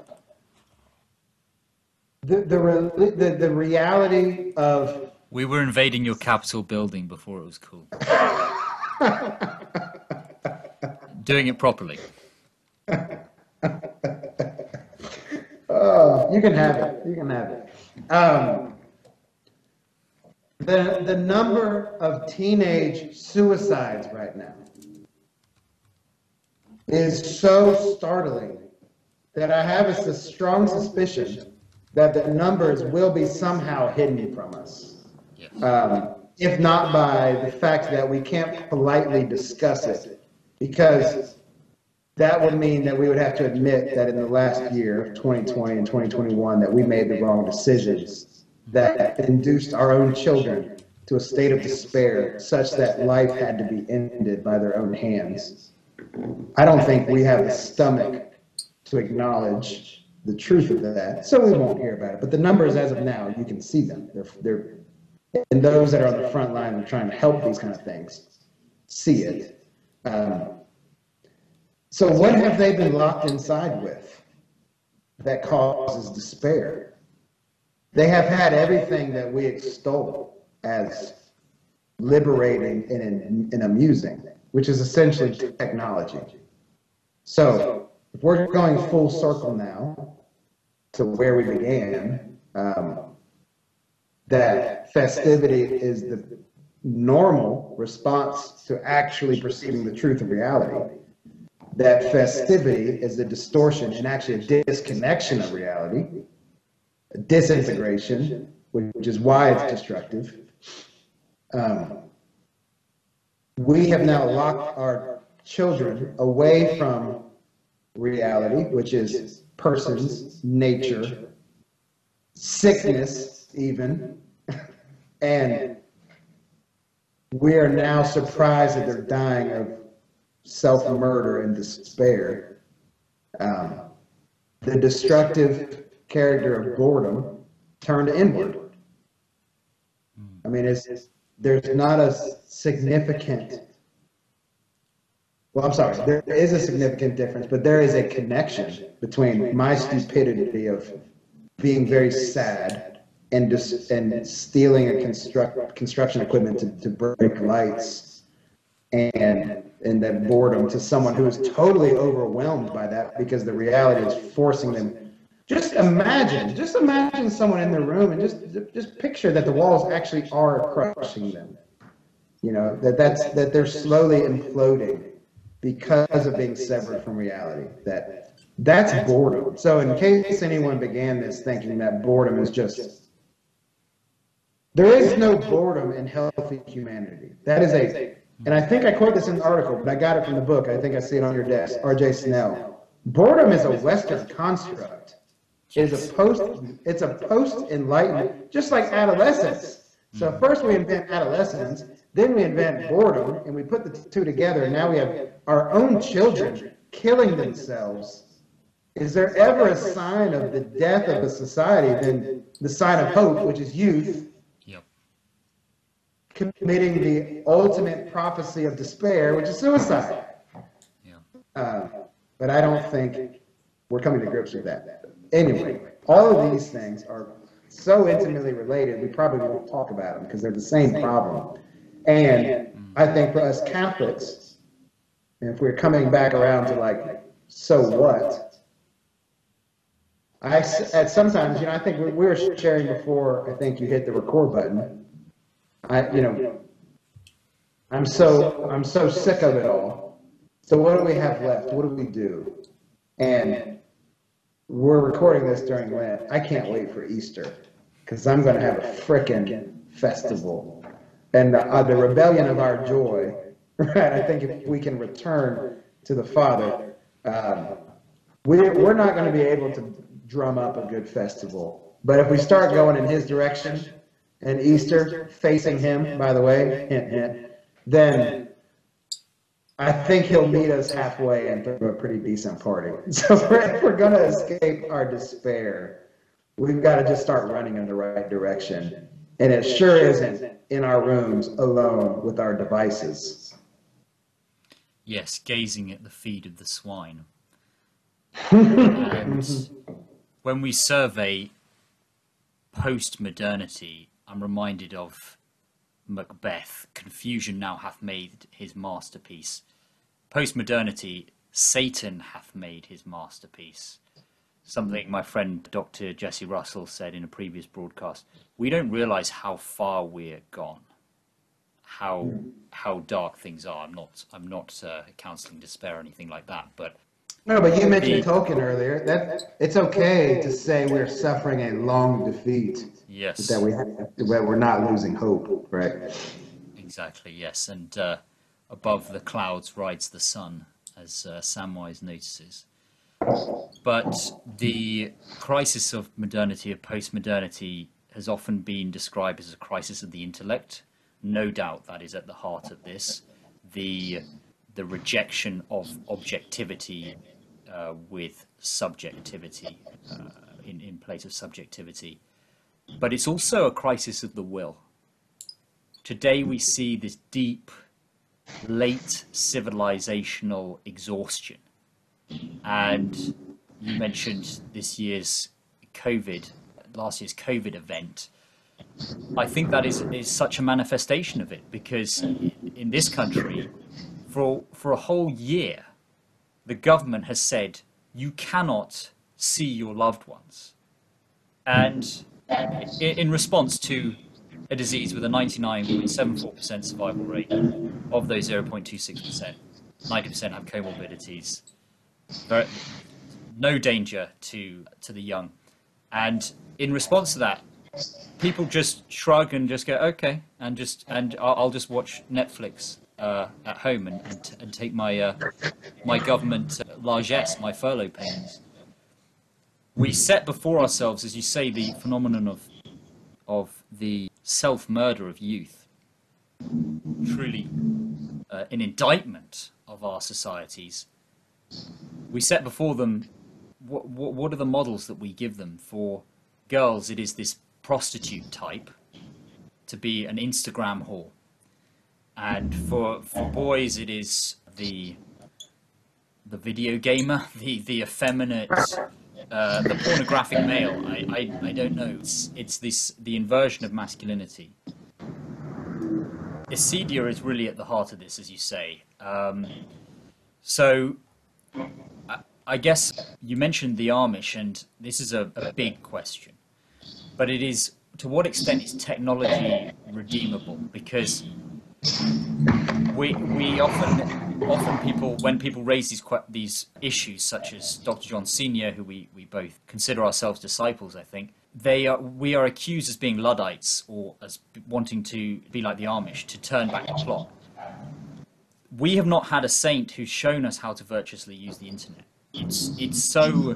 the, the, the, the reality of we were invading your Capitol building before it was cool. [LAUGHS] doing it properly. Oh, [LAUGHS] you can have it. You can have it. Um, the the number of teenage suicides right now is so startling that I have a strong suspicion that the numbers will be somehow hidden from us. Um, if not by the fact that we can't politely discuss it, because that would mean that we would have to admit that in the last year of 2020 and 2021, that we made the wrong decisions that induced our own children to a state of despair such that life had to be ended by their own hands. I don't think we have the stomach to acknowledge the truth of that, so we won't hear about it. But the numbers as of now, you can see them. They're, they're, and those that are on the front line of trying to help these kind of things see it. Um, so what have they been locked inside with that causes despair? They have had everything that we extol as liberating and, and amusing, which is essentially technology. So if we're going full circle now to where we began, um, that festivity is the normal response to actually perceiving the truth of reality. That festivity is a distortion and actually a disconnection of reality, a disintegration, which is why it's destructive. Um, we have now locked our children away from reality, which is persons, nature, sickness, even. [LAUGHS] And we are now surprised that they're dying of self murder and despair. Um, the destructive character of boredom turned inward. I mean, it's, there's not a significant, well, I'm sorry, there is a significant difference, but there is a connection between my stupidity of being very sad and just, and stealing a construct, construction equipment to, to break lights and, and that boredom to someone who is totally overwhelmed by that because the reality is forcing them just imagine, just imagine someone in the room and just just picture that the walls actually are crushing them. You know, that that's that they're slowly imploding because of being severed from reality. That that's boredom. So in case anyone began this thinking that boredom is just there is no boredom in healthy humanity. That is a and I think I quote this in the article, but I got it from the book. I think I see it on your desk. R.J. Snell. Boredom is a Western construct. It is a post. It's a post enlightenment, just like adolescence. So mm-hmm. first we invent adolescence, then we invent boredom, and we put the two together, and now we have our own children killing themselves. Is there ever a sign of the death of a society than the sign of hope, which is youth. Committing the ultimate prophecy of despair, which is suicide? Yeah. Uh, but I don't think we're coming to grips with that. Anyway, all of these things are so intimately related, we probably won't talk about them because they're the same problem. And I think for us Catholics, if we're coming back around to like, so what? I, at sometimes, you know, I think we we were sharing before, I think you hit the record button. I, you know, I'm so, I'm so sick of it all. So what do we have left? What do we do? And we're recording this during Lent. I can't wait for Easter because I'm going to have a frickin' festival. And uh, the rebellion of our joy, [LAUGHS] right? I think if we can return to the Father, um, we're, we're not going to be able to drum up a good festival. But if we start going in His direction and Easter facing Him, by the way, hint, hint, then I think he'll meet us halfway and throw a pretty decent party. [LAUGHS] So if we're, we're gonna escape our despair, we've got to just start running in the right direction. And it sure isn't in our rooms alone with our devices. Yes, gazing at the feed of the swine. [LAUGHS] and when we survey post modernity, I'm reminded of Macbeth. Confusion now hath made his masterpiece. Post modernity, Satan hath made his masterpiece. Something my friend Dr. Jesse Russell said in a previous broadcast. We don't realize how far we're gone, how how dark things are. I'm not I'm not uh, counseling despair or anything like that, but No, but you mentioned Tolkien earlier. That it's okay to say we're suffering a long defeat. Yes. That we that we're not losing hope, right? Exactly. Yes, and uh, above the clouds rides the sun, as uh, Samwise notices. But the crisis of modernity, of post-modernity, has often been described as a crisis of the intellect. No doubt that is at the heart of this. The the rejection of objectivity uh, with subjectivity uh, in, in place of subjectivity. But it's also a crisis of the will. Today we see this deep, late civilizational exhaustion. And you mentioned this year's COVID, last year's COVID event. I think that is, is such a manifestation of it because in this country, for, for a whole year, the government has said you cannot see your loved ones. And in, response to a disease with a 99.74% survival rate, of those 0.26%, 90% have comorbidities, no danger to, to the young. And in response to that, people just shrug and just go, okay, and just and I'll just watch Netflix uh, at home and, and, and take my uh, my government uh, largesse, my furlough payments. We set before ourselves, as you say, the phenomenon of of the self murder of youth. Truly, uh, an indictment of our societies. We set before them what, what what are the models that we give them for girls? It is this prostitute type to be an Instagram whore and for for boys it is the the video gamer, [LAUGHS] the the effeminate, uh, the pornographic male. I, I, I don't know. It's it's this the inversion of masculinity. Acedia is really at the heart of this, as you say. Um, so, I, I, guess you mentioned the Amish, and this is a, a big question. But it is to what extent is technology redeemable? Because we we often often people when people raise these these issues such as Dr. John Senior, who we, we both consider ourselves disciples, I think they are we are accused as being luddites or as wanting to be like the Amish to turn back the clock. We have not had a saint who's shown us how to virtuously use the internet. It's it's so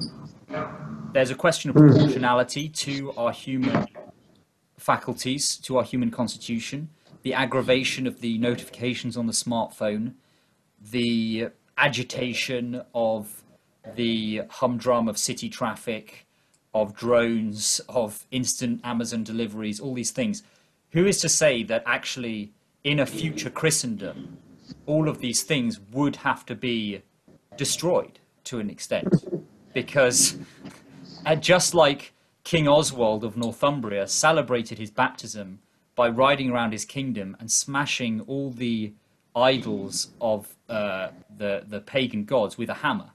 there's a question of proportionality to our human faculties, to our human constitution the aggravation of the notifications on the smartphone, the agitation of the humdrum of city traffic, of drones, of instant Amazon deliveries, all these things. Who is to say that actually in a future Christendom, all of these things would have to be destroyed to an extent? Because [LAUGHS] uh, just like King Oswald of Northumbria celebrated his baptism by riding around his kingdom and smashing all the idols of uh, the the pagan gods with a hammer.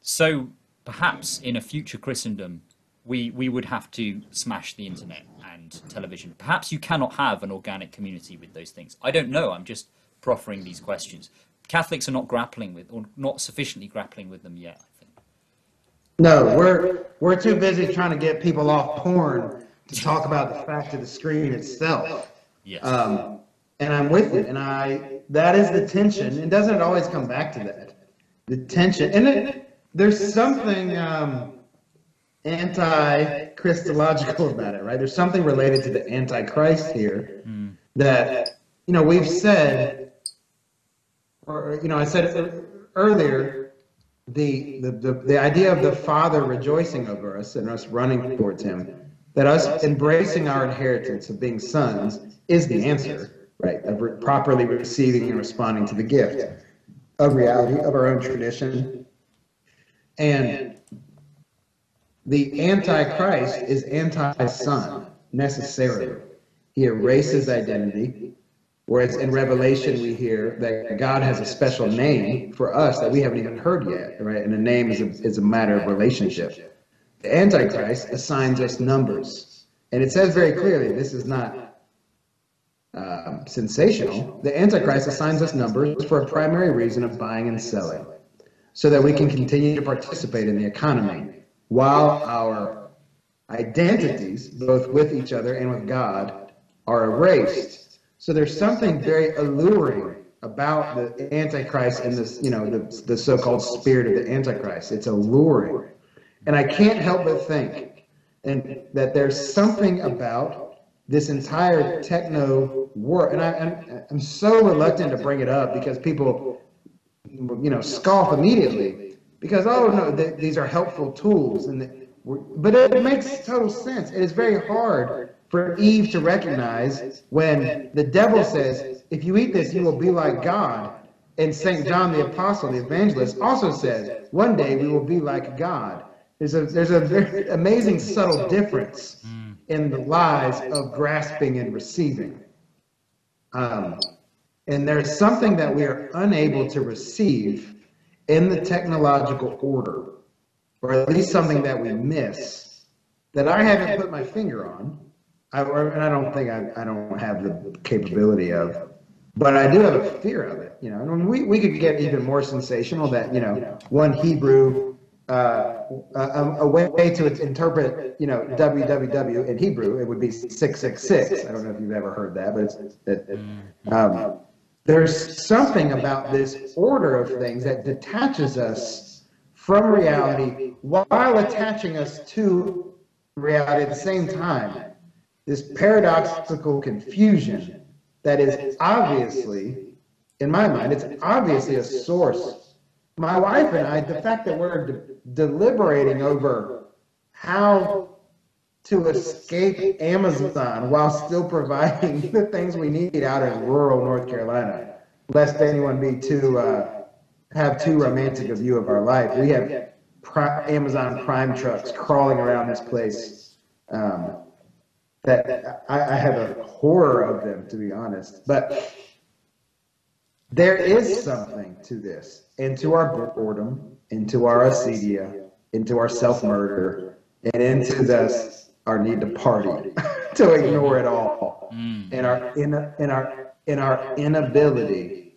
So perhaps in a future Christendom, we we would have to smash the internet and television. Perhaps you cannot have an organic community with those things. I don't know. I'm just proffering these questions. Catholics are not grappling with, or not sufficiently grappling with them yet. I think. No, we're we're too busy trying to get people off porn to talk about the fact of the screen itself. Yes. Um, and I'm with it. And I that is the tension. And doesn't it always come back to that? The tension. And it, there's something um, anti-Christological about it, right? There's something related to the Antichrist here mm. that you know we've said, or you know, I said earlier, the the the, the idea of the Father rejoicing over us and us running towards Him that us embracing our inheritance of being sons is the answer, right? Of re- properly receiving and responding to the gift of reality of our own tradition. And the Antichrist is anti son necessarily. He erases identity. Whereas in Revelation, we hear that God has a special name for us that we haven't even heard yet, right? And the name is a, is a matter of relationship. The Antichrist assigns us numbers. And it says very clearly this is not um, sensational. The Antichrist assigns us numbers for a primary reason of buying and selling. so that we can continue to participate in the economy while our identities, both with each other and with God, are erased. So there's something very alluring about the Antichrist and this, you know, the, the so-called spirit of the Antichrist. It's alluring. And I can't help but think and that there's something about this entire techno world. And I, I'm, I'm so reluctant to bring it up because people, you know, scoff immediately because, oh, no, th- these are helpful tools. and the, But it makes total sense. It is very hard for Eve to recognize when the devil says, if you eat this, you will be like God. And St. John the Apostle, the evangelist, also says, one day we will be like God. There's a, there's a very amazing subtle difference in the lies of grasping and receiving. Um, and there's something that we are unable to receive in the technological order, or at least something that we miss, that I haven't put my finger on, I, and I don't think I, I don't have the capability of, but I do have a fear of it. You know, and we, we could get even more sensational that, you know, one Hebrew uh, a, a, way to interpret, you know, www in Hebrew, it would be 666. I don't know if you've ever heard that, but it's, it, um, there's something about this order of things that detaches us from reality while attaching us to reality at the same time. This paradoxical confusion that is obviously, in my mind, it's obviously a source. My wife and I, the fact that we're deliberating over how to escape Amazon while still providing [LAUGHS] the things we need out in rural North Carolina, lest anyone be too uh, have too romantic a view of our life. We have Amazon Prime trucks crawling around this place. Um, that I, I have a horror of them, to be honest. But there is something to this, and to our boredom, into our acedia, into our self-murder, and into this our need to party, [LAUGHS] to ignore it all, and our in, in our in our inability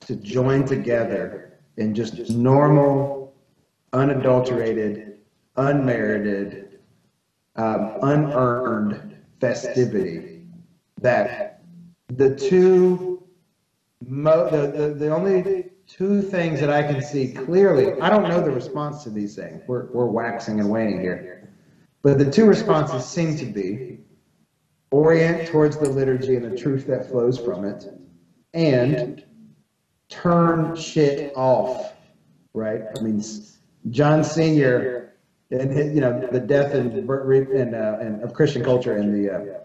to join together in just normal, unadulterated, unmerited, um, unearned festivity. That the two, mo- the, the the only two things that I can see clearly. I don't know the response to these things. We're we're waxing and waning here, but the two responses seem to be orient towards the liturgy and the truth that flows from it, and turn shit off. Right? I mean, John Senior and you know the death and and, uh, and of Christian culture and the uh,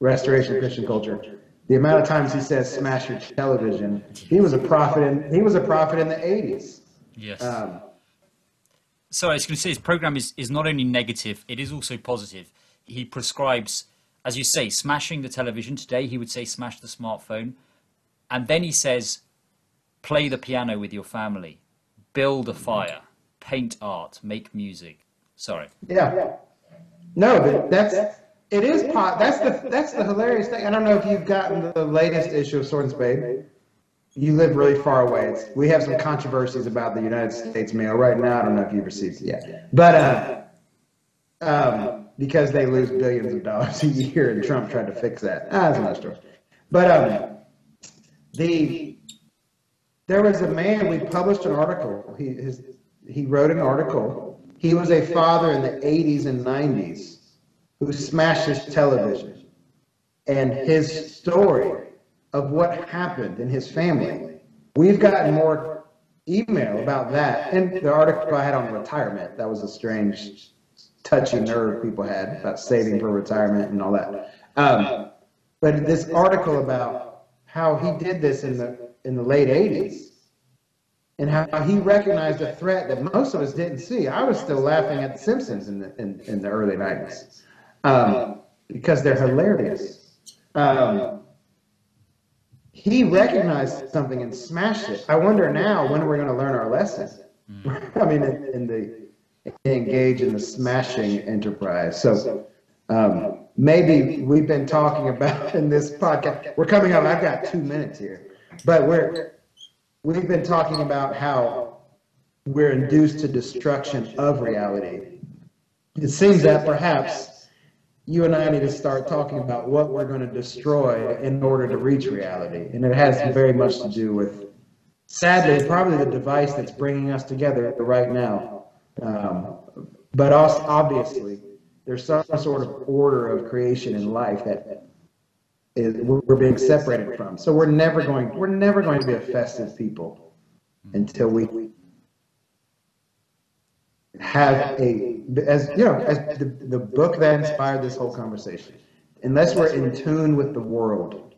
restoration of Christian culture. The amount of times he says "smash your television," he was a prophet in he was a prophet in the '80s. Yes. Um, so I was going to say his program is, is not only negative, it is also positive. He prescribes, as you say, smashing the television. Today he would say smash the smartphone. And then he says, play the piano with your family, build a fire, paint art, make music. Sorry. yeah. No, but that's it is pot. That's the that's the hilarious thing. I don't know if you've gotten the latest issue of Sword and Spade. You live really far away. It's, we have some controversies about the United States mail right now. I don't know if you've received it yet, but uh, um, because they lose billions of dollars a year, and Trump tried to fix that. Ah, that's another story. But um, the there was a man. We published an article. He his he wrote an article. He was a father in the 80s and 90s who smashed his television, and his story of what happened in his family. We've gotten more email about that, and the article I had on retirement. That was a strange, touchy nerve people had about saving for retirement and all that. Um, but this article about how he did this in the in the late 80s and how he recognized a threat that most of us didn't see. I was still laughing at The Simpsons in the in, in the early 90s um, because they're hilarious. Um, he recognized something and smashed it. I wonder now when we're going to learn our lesson. [LAUGHS] I mean, in, in the engage in the smashing enterprise. So um, maybe we've been talking about [LAUGHS] in this podcast. We're coming up. I've got two minutes here, but we're we've been talking about how we're induced to destruction of reality. It seems that perhaps you and I need to start talking about what we're going to destroy in order to reach reality. And it has very much to do with, sadly, probably the device that's bringing us together right now. Um, but also, obviously, there's some sort of order of creation in life that is, we're being separated from. So we're never going, we're never going to be a festive people until we have a, as you know, as the, the book that inspired this whole conversation, unless we're in tune with the world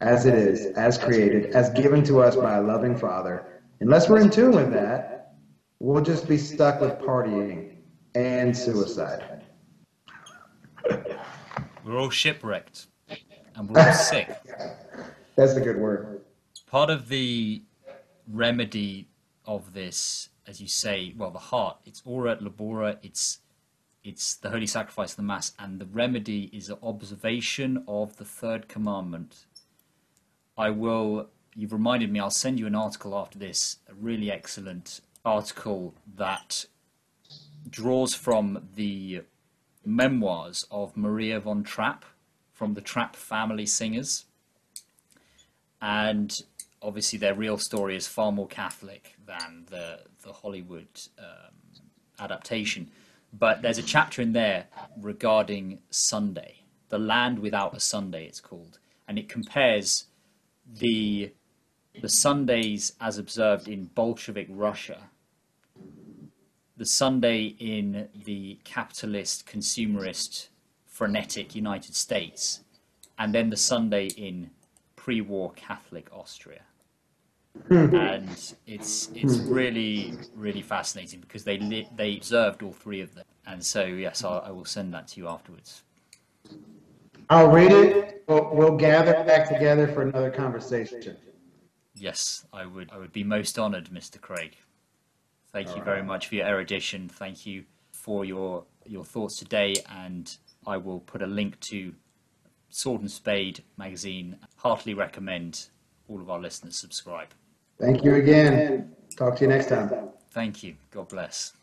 as it is, as created, as given to us by a loving Father, unless we're in tune with that, we'll just be stuck with partying and suicide. We're all shipwrecked and we're all sick. That's a good word. Part of the remedy of this, as you say, well, the heart, it's ora et labora, it's it's the holy sacrifice of the mass, and the remedy is an observation of the third commandment. I will. You've reminded me. I'll send you an article after this. A really excellent article that draws from the memoirs of Maria von Trapp from the Trapp family singers. And obviously, their real story is far more Catholic than the, the Hollywood um, adaptation. But there's a chapter in there regarding Sunday, the land without a Sunday, it's called. And it compares the, the Sundays as observed in Bolshevik Russia the Sunday in the capitalist, consumerist, frenetic United States, and then the Sunday in pre-war Catholic Austria. Hmm. and it's it's hmm. really really fascinating because they li- they observed all three of them, and so yes, I, I will send that to you afterwards. I'll read it. We'll, we'll gather back together for another conversation. Yes, I would I would be most honoured, Mr. Craig. Thank you very much for your erudition. Thank you for your your thoughts today, and I will put a link to Sword and Spade magazine. Heartily recommend all of our listeners subscribe. Thank you again. Talk to you next time. Thank you. God bless.